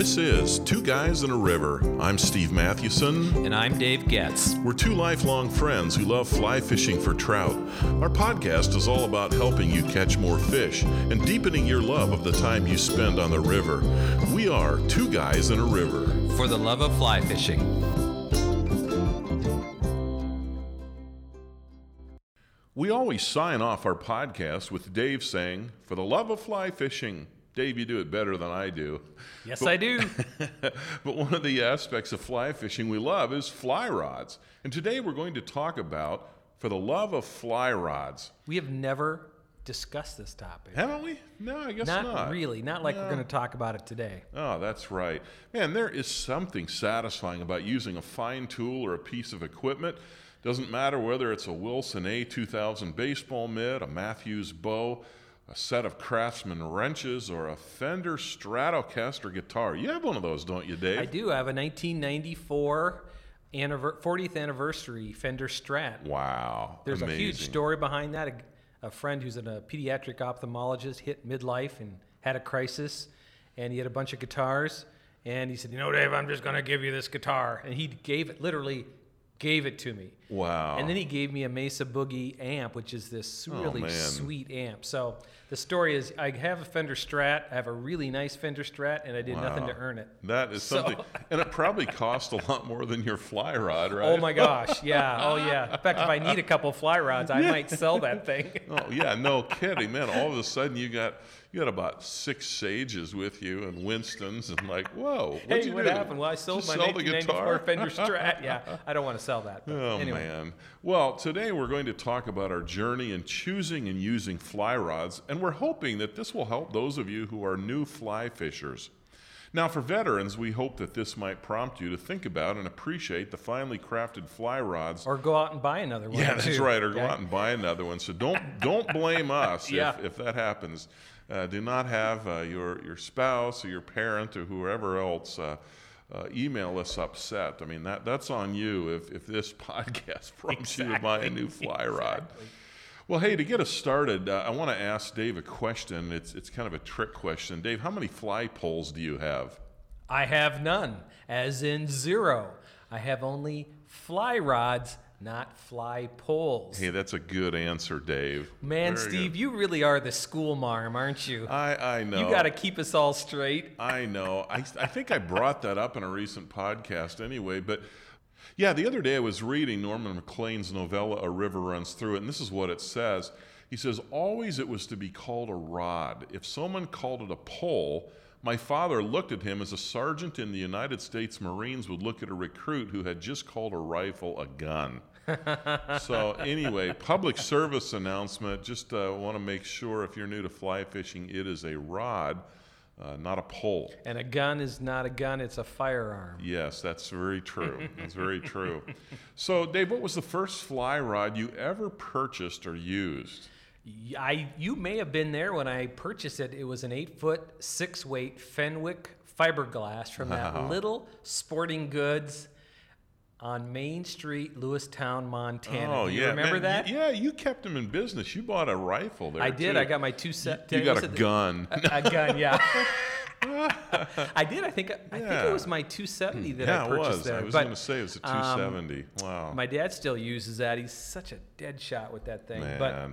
This is Two Guys and a River. I'm Steve Mathewson. And I'm Dave Getz. We're two lifelong friends who love fly fishing for trout. Our podcast is all about helping you catch more fish and deepening your love of the time you spend on the river. We are Two Guys and a River. For the love of fly fishing. We always sign off our podcast with Dave saying, For the love of fly fishing. Dave, you do it better than I do. Yes, but, I do. but one of the aspects of fly fishing we love is fly rods. And today we're going to talk about for the love of fly rods. We have never discussed this topic. Haven't we? No, I guess not. Not really. Not like no. we're going to talk about it today. Oh, that's right. Man, there is something satisfying about using a fine tool or a piece of equipment. Doesn't matter whether it's a Wilson A2000 baseball mitt, a Matthews bow, a set of Craftsman wrenches, or a Fender Stratocaster guitar. You have one of those, don't you, Dave? I do. I have a 1994 40th anniversary Fender Strat. Wow. There's Amazing. a huge story behind that. A, a friend who's a pediatric ophthalmologist hit midlife and had a crisis, and he had a bunch of guitars. And he said, You know, Dave, I'm just going to give you this guitar. And he gave it literally gave it to me. Wow. And then he gave me a Mesa Boogie amp, which is this oh, really oh, sweet amp. So the story is I have a Fender Strat, I have a really nice Fender Strat, and I did wow. nothing to earn it. That is so. something. and it probably cost a lot more than your fly rod, right? Oh my gosh, yeah. Oh yeah. In fact, if I need a couple fly rods, I yeah. might sell that thing. oh yeah, no kidding, man. All of a sudden you got you got about six sages with you and Winston's and like, whoa, hey, you what do? happened? Well, I sold Just my 1994 Fender Strat. Yeah, I don't want to sell that. oh anyway. man. Well, today we're going to talk about our journey in choosing and using fly rods, and we're hoping that this will help those of you who are new fly fishers. Now, for veterans, we hope that this might prompt you to think about and appreciate the finely crafted fly rods. Or go out and buy another one. Yeah, that's too. right. Or go out and buy another one. So don't don't blame us yeah. if, if that happens. Uh, do not have uh, your, your spouse or your parent or whoever else uh, uh, email us upset. I mean, that, that's on you if, if this podcast prompts exactly. you to buy a new fly rod. Exactly. Well, hey, to get us started, uh, I want to ask Dave a question. It's, it's kind of a trick question. Dave, how many fly poles do you have? I have none, as in zero. I have only fly rods not fly poles. Hey, that's a good answer, Dave. Man, Very Steve, good. you really are the school marm, aren't you? I, I know. You got to keep us all straight. I know. I, I think I brought that up in a recent podcast anyway, but yeah, the other day I was reading Norman Maclean's novella, A River Runs Through It, and this is what it says. He says, Always it was to be called a rod. If someone called it a pole, my father looked at him as a sergeant in the United States Marines would look at a recruit who had just called a rifle a gun. so anyway, public service announcement. Just uh, want to make sure if you're new to fly fishing, it is a rod, uh, not a pole. And a gun is not a gun; it's a firearm. Yes, that's very true. That's very true. So, Dave, what was the first fly rod you ever purchased or used? I you may have been there when I purchased it. It was an eight foot six weight Fenwick fiberglass from wow. that little sporting goods on Main Street, Lewistown, Montana. Oh, Do you yeah. remember Man, that? Yeah, you kept him in business. You bought a rifle there. I did. Too. I got my two set. You, got a gun. A, a, gun, yeah. I did. I think. I think it was my 270 that yeah, I purchased it was. there. I was going to say it was a 270. Um, wow. My dad still uses that. He's such a dead shot with that thing. Man. But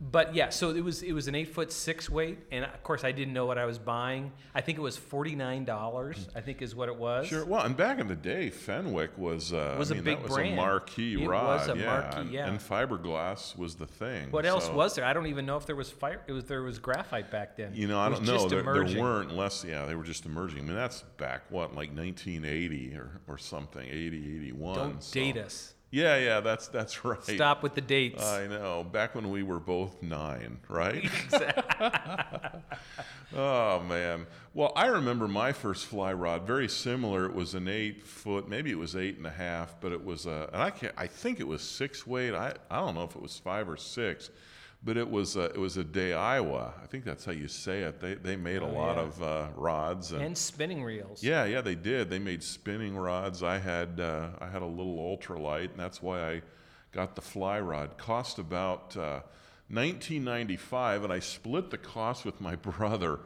but yeah, so it was it was an eight foot six weight, and of course I didn't know what I was buying. I think it was forty nine dollars. I think is what it was. Sure. Well, and back in the day, Fenwick was uh, was I mean, a big that was brand. a marquee it rod. was a yeah, marquee, and, yeah. and fiberglass was the thing. What else was there? I don't even know if there was fire. It was there was graphite back then. You know, I don't know. There, there, weren't less. yeah, they were just emerging. I mean, that's back what like 1980 or or something, 80, 81. Don't so. date us. Yeah, yeah, that's that's right. Stop with the dates. I know. Back when we were both nine, right? oh man. Well, I remember my first fly rod. Very similar. It was an eight foot, maybe it was eight and a half, but it was a, and I can't. I think it was six weight. I I don't know if it was five or six but it was a, it was a Daiwa. I think that's how you say it. They they made a oh, lot yeah. of uh, rods and, and, spinning reels. Yeah, yeah, they did. They made spinning rods. I had uh, I had a little ultralight, and that's why I got the fly rod. Cost about. Uh, 1995, and I split the cost with my brother.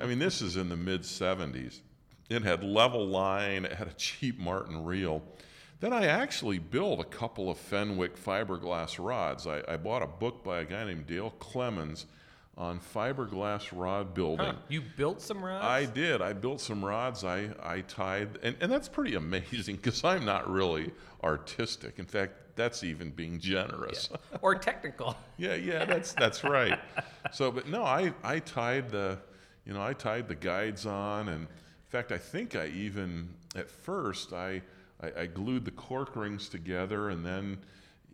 I mean, this is in the mid 70s. It had level line. It had a cheap Martin reel. Then I actually built a couple of Fenwick fiberglass rods. I, I bought a book by a guy named Dale Clemens on fiberglass rod building. Huh, You built some rods? I did. I built some rods. I, I tied, and, and that's pretty amazing because I'm not really artistic. In fact, that's even being generous. or technical. Yeah, yeah, that's that's right. So, but no, I I tied the, you know, I tied the guides on, and in fact, I think I even at first I I, I glued the cork rings together, and then,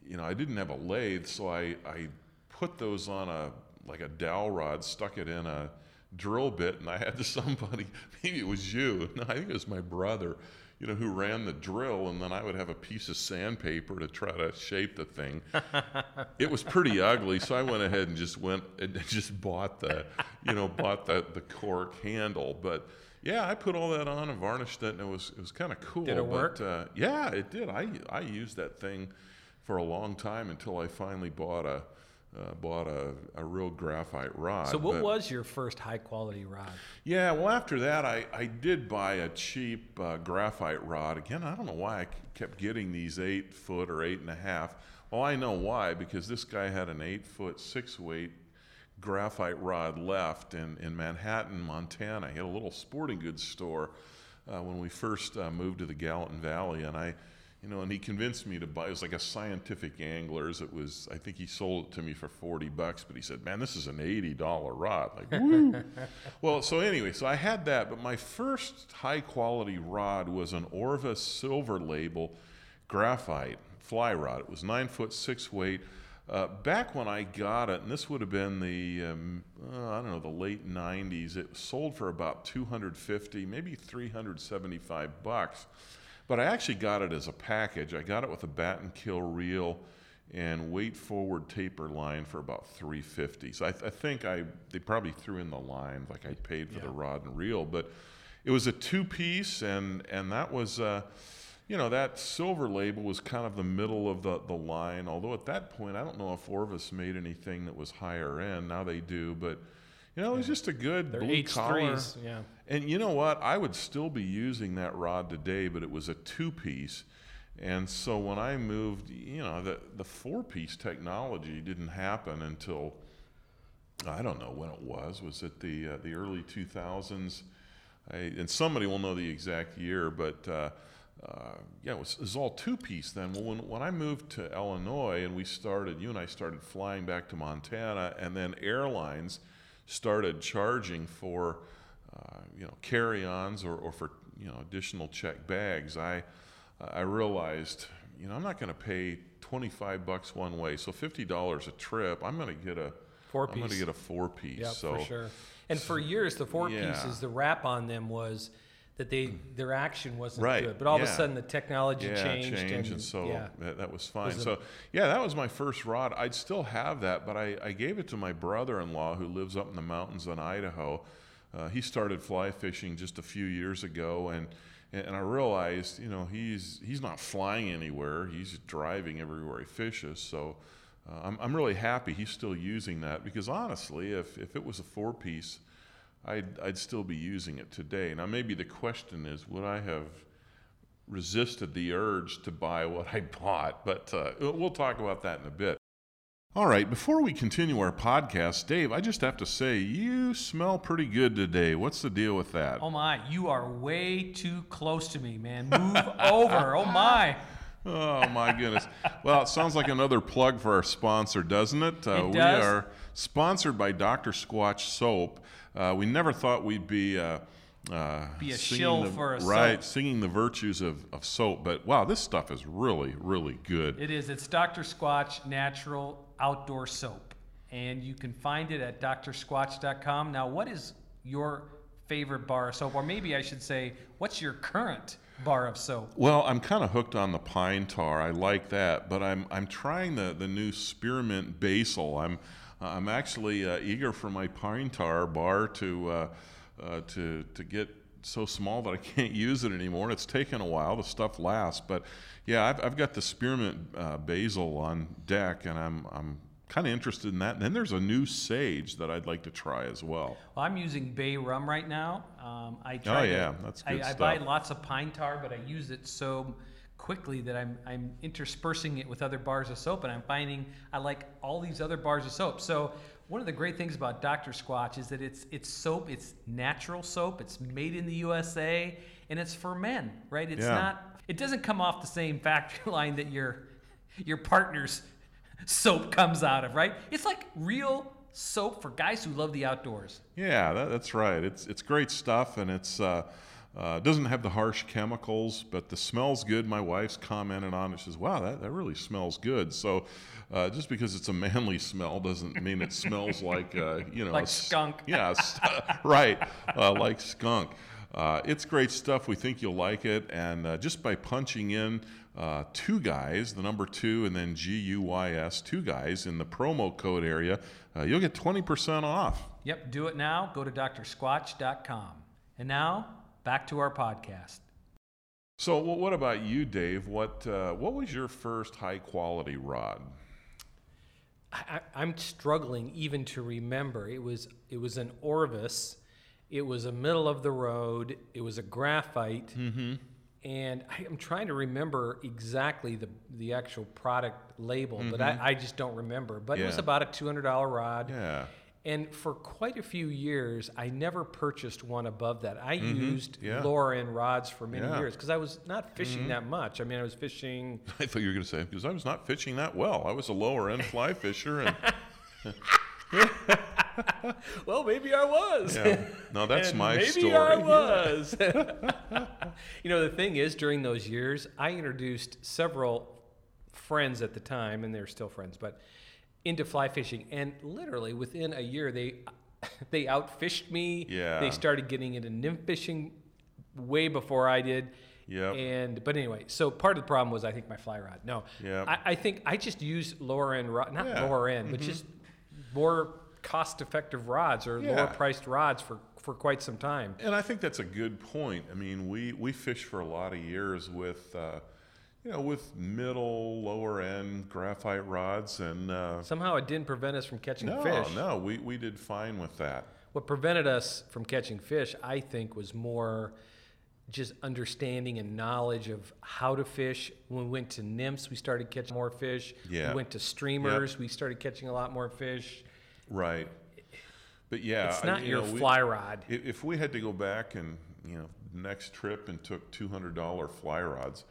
you know, I didn't have a lathe, so I I put those on a like a dowel rod, stuck it in a drill bit, and I had to somebody, maybe it was you, no, I think it was my brother, you know, who ran the drill, and then I would have a piece of sandpaper to try to shape the thing. it was pretty ugly, so I went ahead and just went and just bought the, you know, bought the the cork handle. But yeah, I put all that on and varnished it, and it was it was kind of cool. Did it but, work? Uh, yeah, it did. I I used that thing for a long time until I finally bought a. Uh, bought a, a real graphite rod. So, what but- was your first high quality rod? yeah, well, after that, I, I did buy a cheap uh, graphite rod. Again, I don't know why I kept getting these eight foot or eight and a half. Well, I know why, because this guy had an eight foot, six weight graphite rod left in, in Manhattan, Montana. He had a little sporting goods store uh, when we first uh, moved to the Gallatin Valley, and I. You know, and he convinced me to buy. It was like a scientific angler's. It was, I think he sold it to me for forty bucks, but he said, "Man, this is an eighty dollar rod." Like, woo! Well, so anyway, so I had that, but my first high quality rod was an Orvis Silver Label graphite fly rod. It was nine foot six weight. Uh, back when I got it, and this would have been the um, uh, I don't know the late '90s, it sold for about 250, maybe 375 bucks. But I actually got it as a package. I got it with a Battenkill reel and weight forward taper line for about 350 so I, th- I think i they probably threw in the line like i paid for the rod and reel but it was a two piece and and that was uh, you know that silver label was kind of the middle of the, the line although at that point i don't know if orvis made anything that was higher end now they do but you know it was just a good They're blue H collar. Yeah. and you know what? I would still be using that rod today, but it was a two piece. And so when I moved, you know, the, the four piece technology didn't happen until I don't know when it was. Was it the uh, the early 2000s? I, and somebody will know the exact year, but uh, uh, yeah, it was, it was all two piece then. Well, when, when I moved to Illinois and we started, you and I started flying back to Montana, and then airlines started charging for uh, you know carry-ons or, or for you know additional check bags. I I realized you know I'm not going to pay 25 bucks one way, so $50 a trip. I'm going to get a four piece. I'm going to get a four piece. Yeah, so for sure. And for years, the four yeah. pieces, the rap on them was that they their action wasn't Right, good. But all of a sudden, the technology yeah, changed, changed, and, so yeah, that, that was fine. Was a- so yeah, that was my first rod. I'd still have that, but I, I gave it to my brother-in-law who lives up in the mountains in Idaho. Uh, he started fly fishing just a few years ago, and and I realized, you know, he's he's not flying anywhere. He's driving everywhere he fishes. So uh, I'm I'm really happy he's still using that because honestly, if if it was a four piece. I'd, I'd still be using it today. Now, maybe the question is, would I have resisted the urge to buy what I bought, but uh, we'll talk about that in a bit. All right, before we continue our podcast, Dave, I just have to say, you smell pretty good today. What's the deal with that? Oh my, you are way too close to me, man. Move over. Oh my. Oh, my goodness. Well, it sounds like another plug for our sponsor, doesn't it? Uh, It We are sponsored by Dr. Squatch Soap. Uh, we never thought we'd be. Uh, uh, Be a singing shill the- for a right, soap. singing the virtues of, of soap. But wow, this stuff is really, really good. It is. It's Dr. Squatch Natural Outdoor Soap. And you can find it at drsquatch.com. Now, what is your favorite bar of soap? Or maybe I should say, what's your current bar of soap? Well, I'm kind of hooked on the pine tar. I like that, but I'm I'm trying the the new spearmint basil. I'm I'm actually uh, eager for my pine tar bar to uh, uh, to to get so small that I can't use it anymore. It's taken a while. The stuff lasts, but yeah, I've, I've got the spearmint uh, basil on deck, and I'm I'm kind of interested in that. And then there's a new sage that I'd like to try as well. Well, I'm using Bay rum right now. Um, I try Oh, to- yeah, that's good I, I buy lots of pine tar, but I use it so quickly that I'm I'm interspersing it with other bars of soap, and I'm finding I like all these other bars of soap. So one of the great things about Dr. Squatch is that it's it's soap, it's natural soap, it's made in the USA, and it's for men, right? It's Yeah. not. It doesn't come off the same factory line that your your partner's soap comes out of, right? It's like real soap for guys who love the outdoors. Yeah, that, that's right. It's it's great stuff, and it's uh, uh, doesn't have the harsh chemicals, but the smell's good. My wife's commented on it. She says, "Wow, that, that really smells good." So, uh, just because it's a manly smell doesn't mean it smells like uh, you know Like skunk. Yeah, st- right, uh, like skunk. Uh, it's great stuff. We think you'll like it, and uh, just by punching in uh, two guys, the number two, and then G U Y S, two guys in the promo code area, uh, you'll get twenty percent off. Yep, do it now. Go to drsquatch.com. And now, back to our podcast. So, wh- what about you, Dave? What uh, what was your first high quality rod? I, I- I'm struggling even to remember. It was it was an Orvis. It was a middle of the road. It was a graphite. Mm-hmm. And I, I'm trying to remember exactly the the actual product label, but I, I just don't remember. But it was Mm-hmm. About a two hundred dollar rod. Yeah, And for quite a few years, I never purchased one above that. I used Mm-hmm. Yeah. lower end rods for many Yeah. Mm-hmm. years because I was not fishing that much. I mean, I was fishing. I thought you were going to say because I was not fishing that well. I was a lower end fly fisher, and Well, maybe I was. yeah, no, that's my maybe story. I was. you know, the thing is, during those years, I introduced several friends at the time, and they're still friends, but into fly fishing, and literally within a year, they they outfished me. Yeah. They started getting into nymph fishing way before I did. Yeah. And but anyway, so part of the problem was I think my fly rod. No. Yep. I, I think I just use lower end rod, not Yeah. Mm-hmm. lower end, but just more cost effective rods or Yeah. lower priced rods for for quite some time. And I think that's a good point. I mean, we we fished for a lot of years with, uh, you know, with middle, lower end graphite rods, and uh, Somehow it didn't prevent us from catching no, fish. no, no, we we did fine with that. What prevented us from catching fish, I think, was more just understanding and knowledge of how to fish. When we went to nymphs, we started catching more fish. Yeah. We went to streamers, we started catching a lot more fish. Right. But yeah, it's I- not you your know, fly rod. If, if we had to go back and you know next trip and took two hundred dollar fly rods,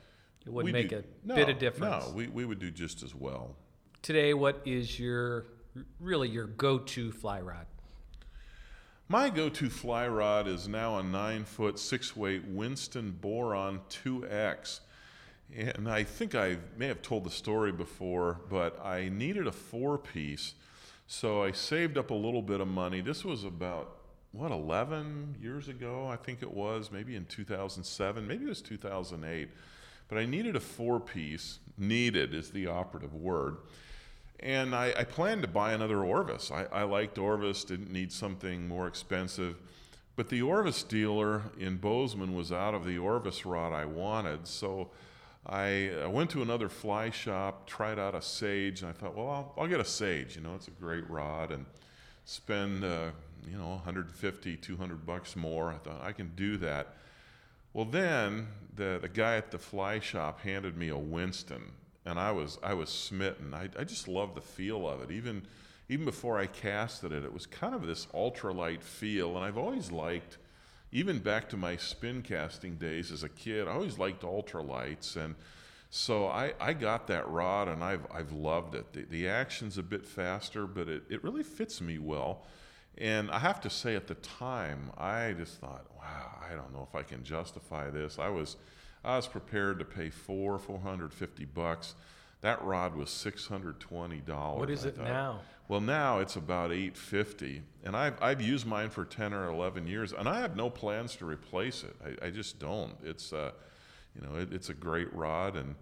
It wouldn't we'd make do- a no, bit of difference. No, we, we would do just as well. Today, what is your really your go-to fly rod? My go-to fly rod is now a nine foot six weight Winston Boron 2X. And I think I may have told the story before, but I needed a four piece. So I saved up a little bit of money. This was about, what, 11 years ago? I think it was, maybe in 2007, maybe it was 2008. But I needed a four piece. Needed is the operative word. And I, I planned to buy another Orvis. I, I liked Orvis, didn't need something more expensive. But the Orvis dealer in Bozeman was out of the Orvis rod I wanted. So I, I went to another fly shop, tried out a Sage, and I thought, well, I'll, I'll get a Sage. You know, it's a great rod, and spend, uh, you know, 150, 200 bucks more. I thought, I can do that. Well, then the, the guy at the fly shop handed me a Winston, and I was I was smitten. I, I just love the feel of it. Even even before I casted it, it was kind of this ultralight feel, and I've always liked, even back to my spin casting days as a kid, I always liked ultralights, and so I, I got that rod, and I've I've loved it. The, the action's a bit faster, but it, it really fits me well. And I have to say, at the time, I just thought, wow, I don't know if I can justify this. I was, I was prepared to pay four, four hundred fifty bucks. That rod was six hundred twenty dollars. What is it now? Well, now it's about eight fifty, and I've I've used mine for ten or eleven years, and I have no plans to replace it. I, I just don't. It's uh, you know, it, it's a great rod, and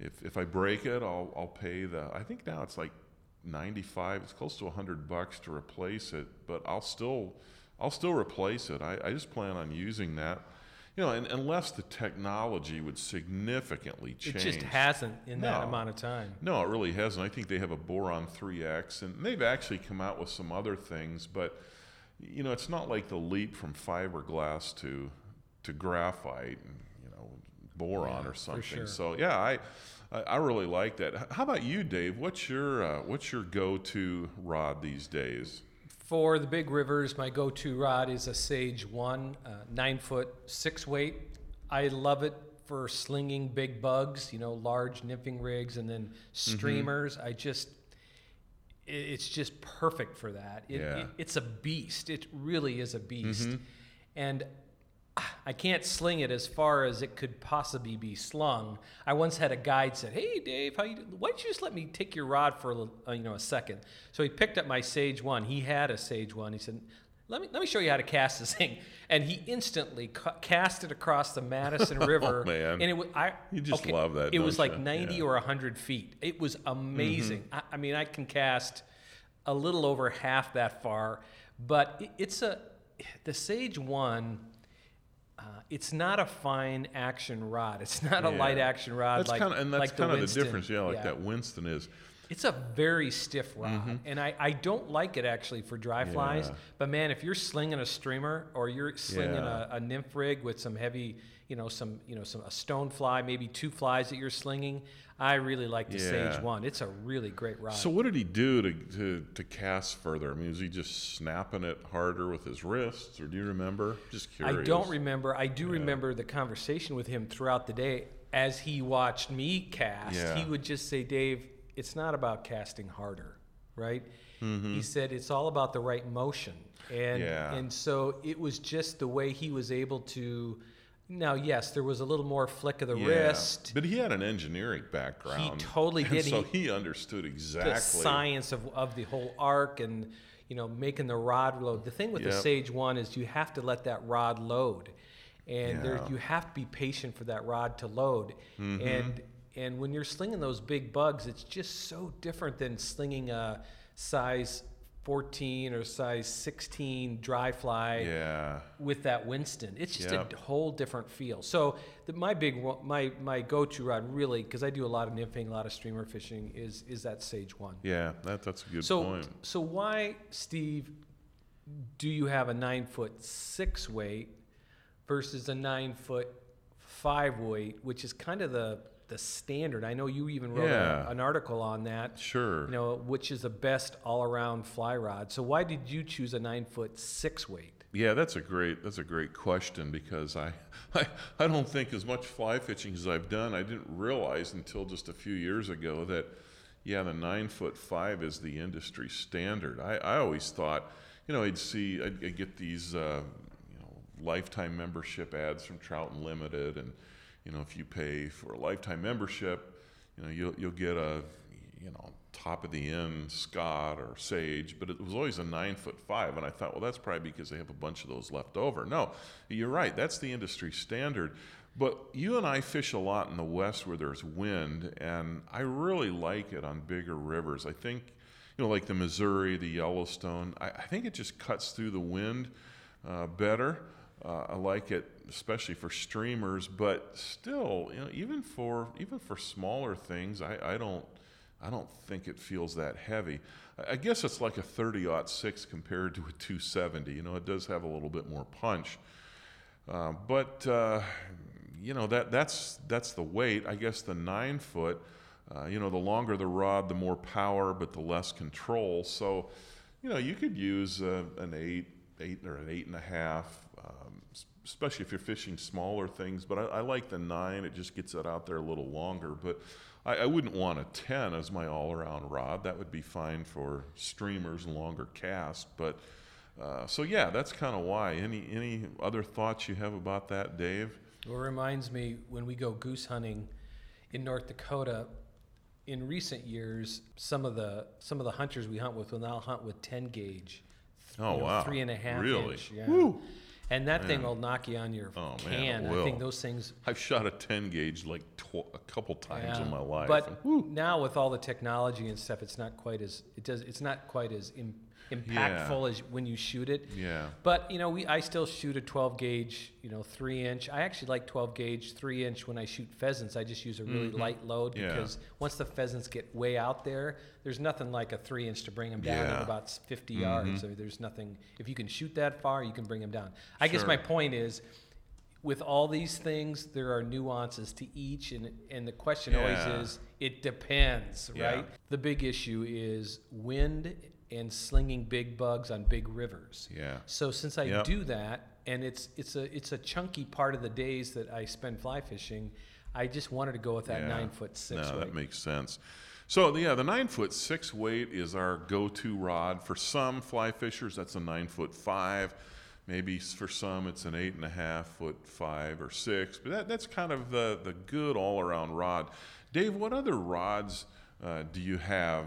if if I break it, I'll I'll pay the. I think now it's like 95 it's close to 100 bucks to replace it but i'll still i'll still replace it i, I just plan on using that you know, and, unless the technology would significantly change. It just hasn't in that amount of time. No, it really hasn't. I think they have a boron 3X, and they've actually come out with some other things, but you know, it's not like the leap from fiberglass to to graphite, and, you know, boron Yeah, or something. sure. So yeah, I, I I really like that. How about you, Dave? What's your uh, what's your go-to rod these days? For the big rivers, my go-to rod is a Sage One, uh, nine foot six weight. I love it for slinging big bugs, you know, large nymphing rigs, and then streamers. I just, it's just perfect for that. It, Yeah. it- it's a beast. It really is a beast, and ah, I can't sling it as far as it could possibly be slung. I once had a guide said, "Hey, Dave, how you? do- Why don't you just let me take your rod for a little, uh, you know a second? So he picked up my Sage One. He had a Sage One. He said, "Let me let me show you how to cast this thing." And he instantly ca- cast it across the Madison River. Oh, man. And it was I. You just love that, It was like 90 Yeah. or 100 feet. It was amazing. I, I mean, I can cast a little over half that far, but it, it's a the Sage One. Uh, it's not a fine action rod. It's not a light action rod That's like kind of and that's like kind of the Winston. difference. Yeah, like that Winston is. It's a very stiff rod, and I, I don't like it actually for dry flies. Yeah. But man, if you're slinging a streamer or you're slinging Yeah. a, a nymph rig with some heavy, you know, some you know some a stone fly, maybe two flies that you're slinging, I really like the Yeah. Sage One. It's a really great rod. So what did he do to, to, to cast further? I mean, was he just snapping it harder with his wrists, or do you remember? Just curious. I don't remember. I do remember the conversation with him throughout the day as he watched me cast. Yeah. He would just say, "Dave, it's not about casting harder, right?" Mm-hmm. He said it's all about the right motion, and Yeah. and so it was just the way he was able to. Now, yes, there was a little more flick of the Yeah. wrist. But he had an engineering background. He totally did. So He- he understood exactly. the science of, of the whole arc and you know making the rod load the thing with the sage one is you have to let that rod load and there, you have to be patient for that rod to load Mm-hmm. and and when you're slinging those big bugs it's just so different than slinging a size 14 or size 16 dry fly Yeah. with that Winston. It's just Yep. a whole different feel. So the, my big my my go-to rod really because I do a lot of nymphing, a lot of streamer fishing is is that Sage one. Yeah. That, that's a good So point. so why Steve do you have a nine foot six weight versus a nine foot five weight, which is kind of the the standard. I know you even wrote a- an article on that. Sure. You know, which is the best all-around fly rod. So why did you choose a nine foot six weight? Yeah, that's a great that's a great question because I, I I don't think as much fly fishing as I've done, I didn't realize until just a few years ago that yeah, the nine foot five is the industry standard. I, I always thought, you know, I'd see I'd, I'd get these uh, you know lifetime membership ads from Trout Unlimited, and you know if you pay for a lifetime membership, you know you'll you'll get a you know top of the end Scott or Sage, but it was always a nine foot five, and I thought, well, that's probably because they have a bunch of those left over. No, you're right, that's the industry standard. But you and I fish a lot in the west where there's wind, and I really like it on bigger rivers. I think, you know, like the Missouri, the Yellowstone. I, I think it just cuts through the wind uh, better. Uh, I like it, especially for streamers, but still, you know, even for even for smaller things, I, I don't I don't think it feels that heavy. I- guess it's like a 30 six compared to a 270. You know, it does have a little bit more punch. Uh, but uh, you know that that's that's the weight. I guess the nine foot. Uh, you know, the longer the rod, the more power, but the less control. So, you know, you could use uh, an eight, eight or an eight and a half, especially if you're fishing smaller things. But I, I like the nine; it just gets it out there a little longer. But I, I wouldn't want a ten as my all-around rod. That would be fine for streamers and longer casts. But uh, so yeah, that's kind of why. Any any other thoughts you have about that, Dave? Well, it reminds me when we go goose hunting in North Dakota. In recent years, some of the some of the hunters we hunt with will now hunt with 10 gauge. Oh, wow. Three and a half Really? inch. Yeah. Woo. And that thing will knock you on your Oh, man, it can. I will. think those things. I've shot a 10 gauge like tw- a couple times in yeah. my life. But and now with all the technology and stuff, it's not quite as it does. It's not quite as Im, impactful as when you shoot it. Yeah. But you know, we I still shoot a 12 gauge, you know, three inch. I actually like 12 gauge, three inch when I shoot pheasants. I just use a really light load Mm-hmm. Yeah. because once the pheasants get way out there, there's nothing like a three inch to bring them down Yeah. Mm-hmm. at about 50 yards. So there's nothing. If you can shoot that far, you can bring them down. I guess my point is. With all these things, there are nuances to each, and and the question Yeah. always is, it depends, Yeah. right? The big issue is wind and slinging big bugs on big rivers. Yeah. So since I Yep. do that, and it's it's a it's a chunky part of the days that I spend fly fishing, I just wanted to go with that Yeah. nine foot six. No, weight. that makes sense. So yeah, the nine foot six weight is our go-to rod for some fly fishers. That's a nine foot five. Maybe for some it's an eight and a half foot five or six. But that, that's kind of the the good all-around rod. Dave, what other rods uh, do you have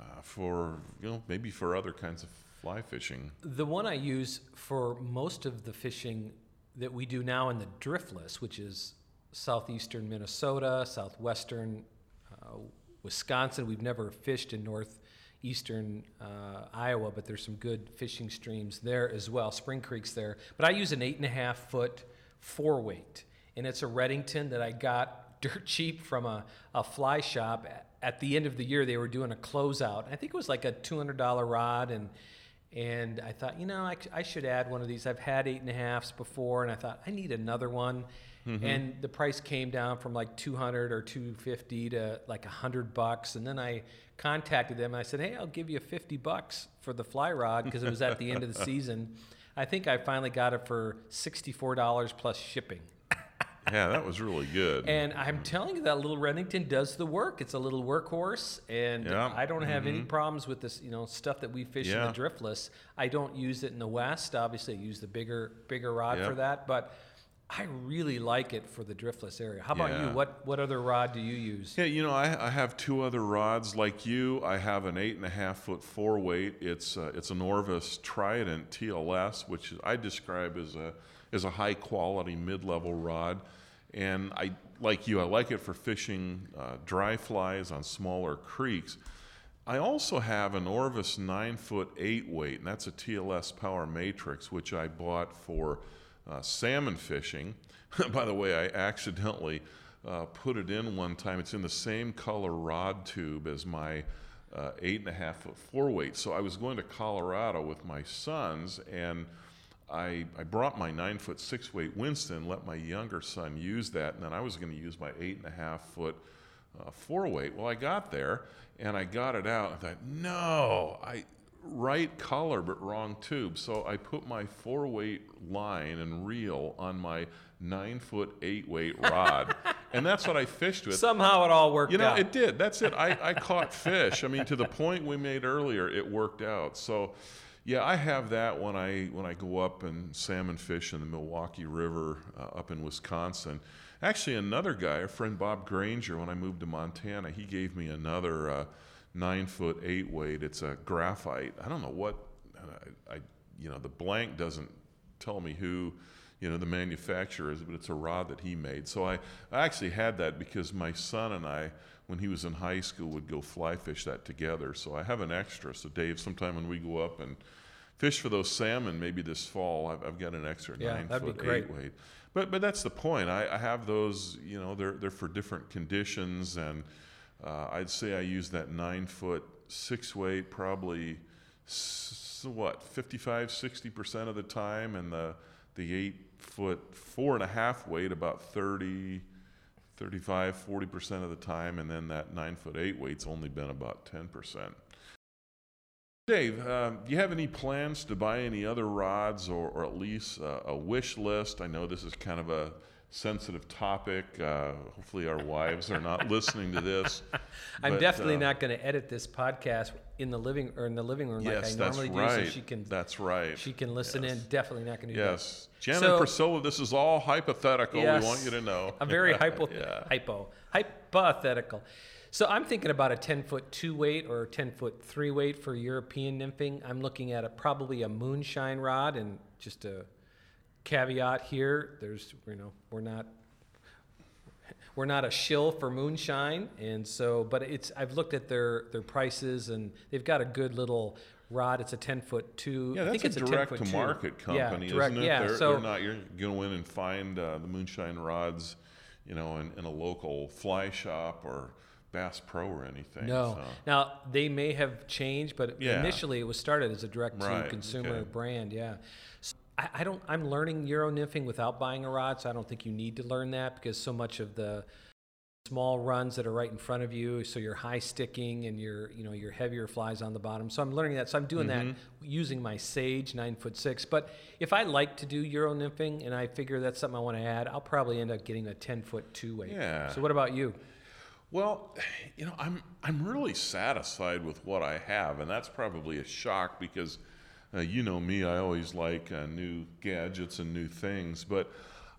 uh, for you know maybe for other kinds of fly fishing? The one I use for most of the fishing that we do now in the driftless, which is southeastern Minnesota, southwestern uh, Wisconsin. We've never fished in northeastern uh, Iowa, but there's some good fishing streams there as well. Spring Creek's there. But I use an eight and a half foot four weight, and it's a Redington that I got dirt cheap from a, a fly shop. At the end of the year, they were doing a closeout. I think it was like a $200 rod, and and I thought, you know, I, I should add one of these. I've had eight and a halfs before, and I thought I need another one. Mm-hmm. And the price came down from like 200 or 250 to like 100 bucks. And then I contacted them. And I said, hey, I'll give you 50 bucks for the fly rod because it was at the end of the season. I think I finally got it for $64 plus shipping. Yeah, that was really good. And I'm telling you, that little Redington does the work. It's a little workhorse, and Yeah. I don't have any problems with this. You know, stuff that we fish Yeah. in the driftless. I don't use it in the west. Obviously, I use the bigger, bigger rod Yep. for that. But I really like it for the driftless area. How about Yeah. you? What what other rod do you use? Yeah, you know, I, I have two other rods like you. I have an eight and a half foot four weight. It's uh, it's an Orvis Trident TLS, which I describe as a as a high quality mid level rod. And I like you. I like it for fishing uh, dry flies on smaller creeks. I also have an Orvis nine foot eight weight, and that's a TLS Power Matrix, which I bought for uh, salmon fishing. By the way, I accidentally uh, put it in one time. It's in the same color rod tube as my uh, eight and a half foot four weight. So I was going to Colorado with my sons, and I, I brought my nine foot six weight Winston, let my younger son use that, and then I was going to use my eight and a half foot uh, four weight. Well, I got there and I got it out. I thought, no, I right color but wrong tube. So I put my four weight line and reel on my nine foot eight weight rod, and that's what I fished with. Somehow it all worked You know, out. it did. That's it. I, I caught fish. I mean, to the point we made earlier, it worked out. So, yeah, I have that when I when I go up and salmon fish in the Milwaukee River uh, up in Wisconsin. Actually, another guy, a friend Bob Granger, when I moved to Montana, he gave me another uh, nine foot eight weight. It's a graphite. I don't know what I, I you know the blank doesn't tell me who you know the manufacturers, but it's a rod that he made. So I, I actually had that because my son and I, when he was in high school, would go fly fish that together. So I have an extra. So Dave, sometime when we go up and fish for those salmon, maybe this fall, I've, I've got an extra Yeah, nine that'd be foot great. eight weight. But but that's the point. I, I have those. You know, they're they're for different conditions, and uh, I'd say I use that nine foot six weight probably s- what 55 60 percent of the time and the the eight foot four and a half weight about 30 35 40 percent of the time and then that nine foot eight weight's only been about 10 percent Dave, um, do you have any plans to buy any other rods or, or at least uh, a wish list? I know this is kind of a sensitive topic. Uh, hopefully, our wives are not listening to this. I'm but, definitely uh, not going to edit this podcast in the living or in the living room Yes, like I normally right. do, so she can That's right. she can listen Yes. in. Definitely not going to do that. Yes. Jen So- and Priscilla, this is all hypothetical. Yes. We want you to know. I'm very hypo, Yeah. hypo, hypothetical. So I'm thinking about a 10 foot two weight or 10 foot three weight for European nymphing. I'm looking at a, probably a moonshine rod, and just a caveat here: there's you know we're not we're not a shill for moonshine, and so but it's I've looked at their their prices, and they've got a good little rod. It's a 10 foot two. Yeah, I think that's it's a direct foot to two. market Yeah, company, direct- isn't it? Yeah, they're, so they're not. You're going to in and find uh, the moonshine rods, you know, in, in a local fly shop or Bass Pro or anything. No. so. Now they may have changed, but Yeah. initially it was started as a direct to Right, consumer okay. brand. Yeah. So I, I don't. I'm learning euro nymphing without buying a rod, so I don't think you need to learn that because so much of the small runs that are right in front of you, so you're high sticking and your you know your heavier flies on the bottom. So I'm learning that. So I'm doing that Mm-hmm. using my Sage nine foot six. But if I like to do euro nymphing and I figure that's something I want to add, I'll probably end up getting a 10 foot two weight. Yeah. So what about you? Well, you know, I'm I'm really satisfied with what I have, and that's probably a shock because, uh, you know me, I always like uh, new gadgets and new things, but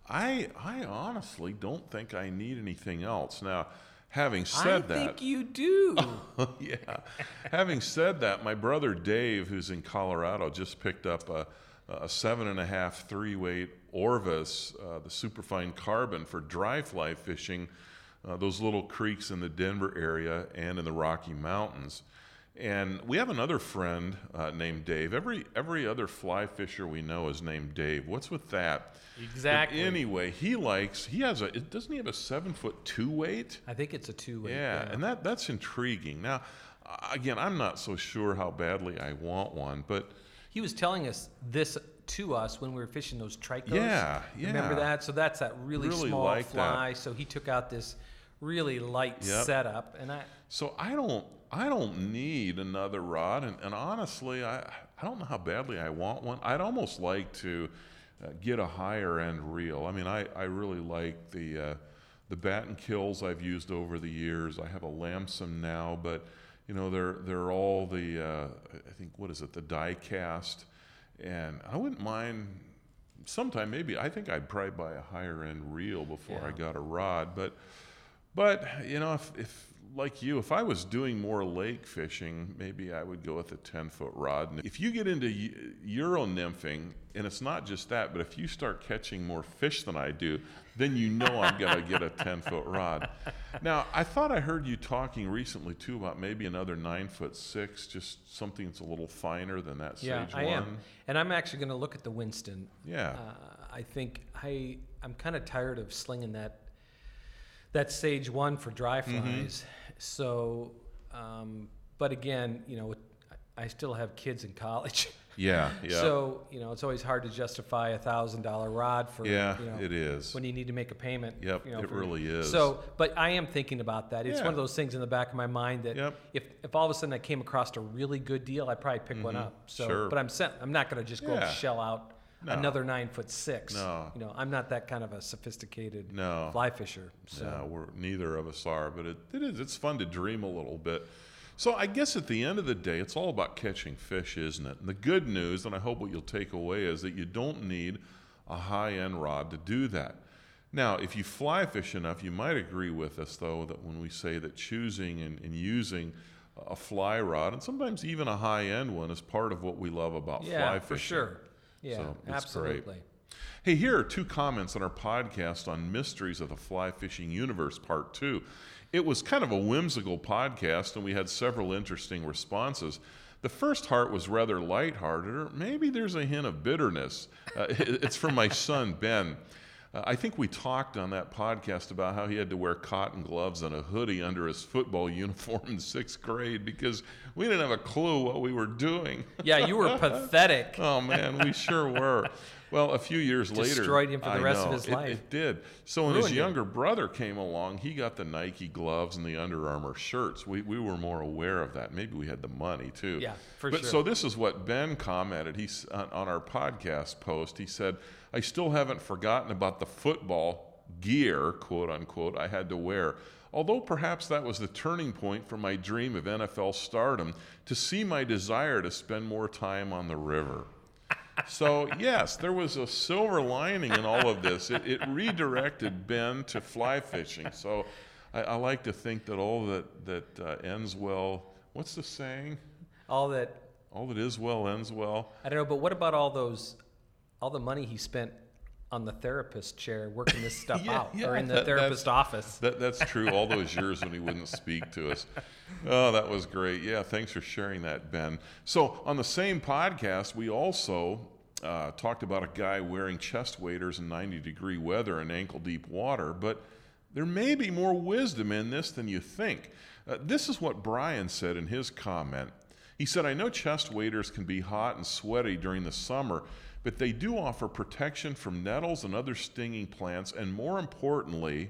I I honestly don't think I need anything else. Now, having said I that, think you do. yeah. Having said that, my brother Dave, who's in Colorado, just picked up a, a seven and a half three weight Orvis, uh, the superfine carbon for dry fly fishing, uh, those little creeks in the Denver area and in the Rocky Mountains. And we have another friend uh, named Dave. Every every other fly fisher we know is named Dave. What's with that? But Exactly. anyway, he likes. He has a. Doesn't he have a seven foot two weight? I think it's a two weight. Yeah, and that that's intriguing. Now, again, I'm not so sure how badly I want one, but He was telling us this to us when we were fishing those tricos. Yeah, yeah. Remember that? So that's that really, Really small like that. fly. So he took out this really light Yep. setup, and I so I don't I don't need another rod, and, and honestly, I I don't know how badly I want one. I'd almost like to uh, get a higher end reel. I mean, I I really like the uh, the Battenkills I've used over the years. I have a Lamson now, but you know they're they're all the uh, I think what is it the die cast, and I wouldn't mind sometime maybe I think I'd probably buy a higher end reel before I got a rod, but but you know if, if like you, if I was doing more lake fishing, maybe I would go with a 10 foot rod. And if you get into Euro nymphing, and it's not just that, but if you start catching more fish than I do, then you know I'm going to get a 10 foot rod. Now, I thought I heard you talking recently too about maybe another 9 foot 6, just something that's a little finer than that Sage yeah, I 1. am, and I'm actually going to look at the Winston. Yeah. Uh, I think I I'm kind of tired of slinging that that Sage one for dry Mm-hmm. So, um, but again, you know, I still have kids in college. yeah, yeah. So you know, it's always hard to justify a thousand dollar rod for yeah, you know, it is. when you need to make a payment. Yep, you know, it for- really is. So, but I am thinking about that. It's Yeah. one of those things in the back of my mind that Yep. if, if all of a sudden I came across a really good deal, I'd probably pick one up. So, Mm-hmm. Sure. but I'm set, I'm not going to just go Yeah. shell out No. another nine foot six. No. You know, I'm not that kind of a sophisticated No. fly fisher. So, No, we're neither of us are, but it, it is. It's fun to dream a little bit. So I guess at the end of the day, it's all about catching fish, isn't it? And the good news, and I hope what you'll take away, is that you don't need a high-end rod to do that. Now, if you fly fish enough, you might agree with us, though, that when we say that choosing and, and using a fly rod, and sometimes even a high-end one, is part of what we love about yeah, fly fishing. Yeah, for sure. Yeah, So, it's great. absolutely. Hey, here are two comments on our podcast on Mysteries of the Fly Fishing Universe, Part 2. It was kind of a whimsical podcast, and we had several interesting responses. The first heart was rather lighthearted, or maybe there's a hint of bitterness. Uh, it's from my son, Ben. Uh, I think we talked on that podcast about how he had to wear cotton gloves and a hoodie under his football uniform in sixth grade because we didn't have a clue what we were doing. Yeah, you were pathetic. Oh man, we sure were. Well, a few years later, Destroyed him for the I rest of his it- life. It did. So when his Ruined him. younger brother came along, he got the Nike gloves and the Under Armour shirts. We we were more aware of that. Maybe we had the money too. Yeah, for but sure. so this is what Ben commented. He's on, on our podcast post. He said, "I still haven't forgotten about the football gear, quote unquote, I had to wear." Although perhaps that was the turning point for my dream of NFL stardom to see my desire to spend more time on the river. So, yes, there was a silver lining in all of this. It, it redirected Ben to fly fishing. So, I, I like to think that all that, that uh, ends well, what's the saying? All that All that is well ends well. I don't know, but what about all those, all the money he spent on the therapist chair working this stuff Yeah, out yeah, or in the that- therapist office. That, that's true. All those years when he wouldn't speak to us. Oh, that was great. Yeah, thanks for sharing that, Ben. So, on the same podcast, we also uh, talked about a guy wearing chest waders in 90 degree weather and ankle deep water, but there may be more wisdom in this than you think. Uh, this is what Brian said in his comment. He said, I know chest waders can be hot and sweaty during the summer, but they do offer protection from nettles and other stinging plants, and more importantly,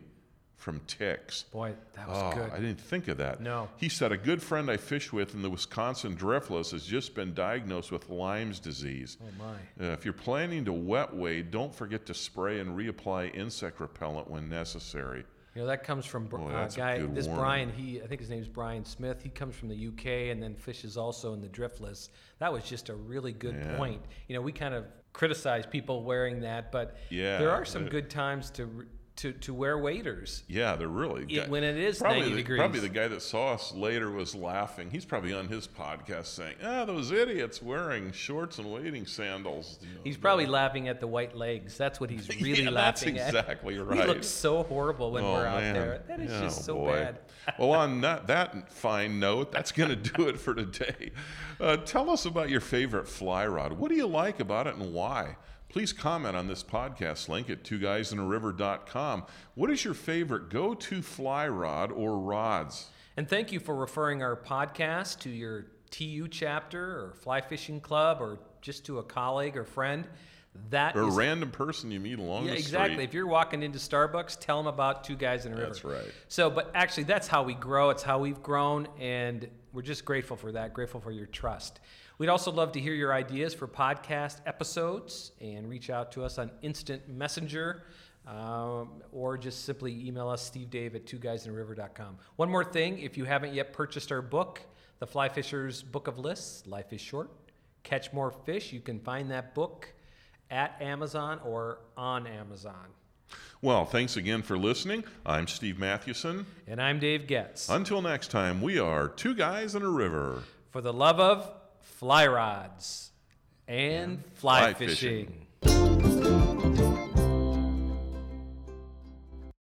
from ticks. Boy, that was Oh, good. I didn't think of that. No. He said, A good friend I fish with in the Wisconsin Driftless has just been diagnosed with Lyme's disease. oh my. Uh, if you're planning to wet wade, don't forget to spray and reapply insect repellent when necessary. You know that comes from uh, guy. This warning. Brian, he I think his name's Brian Smith. He comes from the UK and then fishes also in the driftless. That was just a really good Yeah. point. You know, we kind of criticize people wearing that, but Yeah, there are some good times to to to wear waders. Yeah, they're really It- when it is probably 90 the, degrees. Probably the guy that saw us later was laughing. He's probably on his podcast saying, "Ah, those idiots wearing shorts and wading sandals." You know, He's probably laughing at the white legs. That's what he's really yeah, laughing at. That's exactly We right. looks so horrible when Oh, we're out man. there. That is Oh, just so boy. bad. well, on that, that fine note, that's going to do it for today. Uh, tell us about your favorite fly rod. What do you like about it and why? Please comment on this podcast link at twoguysinaRiver.com. What is your favorite go to fly rod or rods? And thank you for referring our podcast to your TU chapter or fly fishing club or just to a colleague or friend. That Or a random person you meet along yeah, the street. exactly. If you're walking into Starbucks, tell them about Two Guys and a River. That's right. So, but actually, that's how we grow. It's how we've grown, and we're just grateful for that. Grateful for your trust. We'd also love to hear your ideas for podcast episodes, and reach out to us on Instant Messenger, um, or just simply email us Steve Dave at twoguysinaRiver.com. One more thing: if you haven't yet purchased our book, The Fly Fisher's Book of Lists, Life is Short, Catch More Fish, you can find that book at Amazon or on Amazon. Well, thanks again for listening. I'm Steve Mathewson. And I'm Dave Getz. Until next time, we are Two Guys and a River. for the love of fly rods and fly, fly fishing. fishing.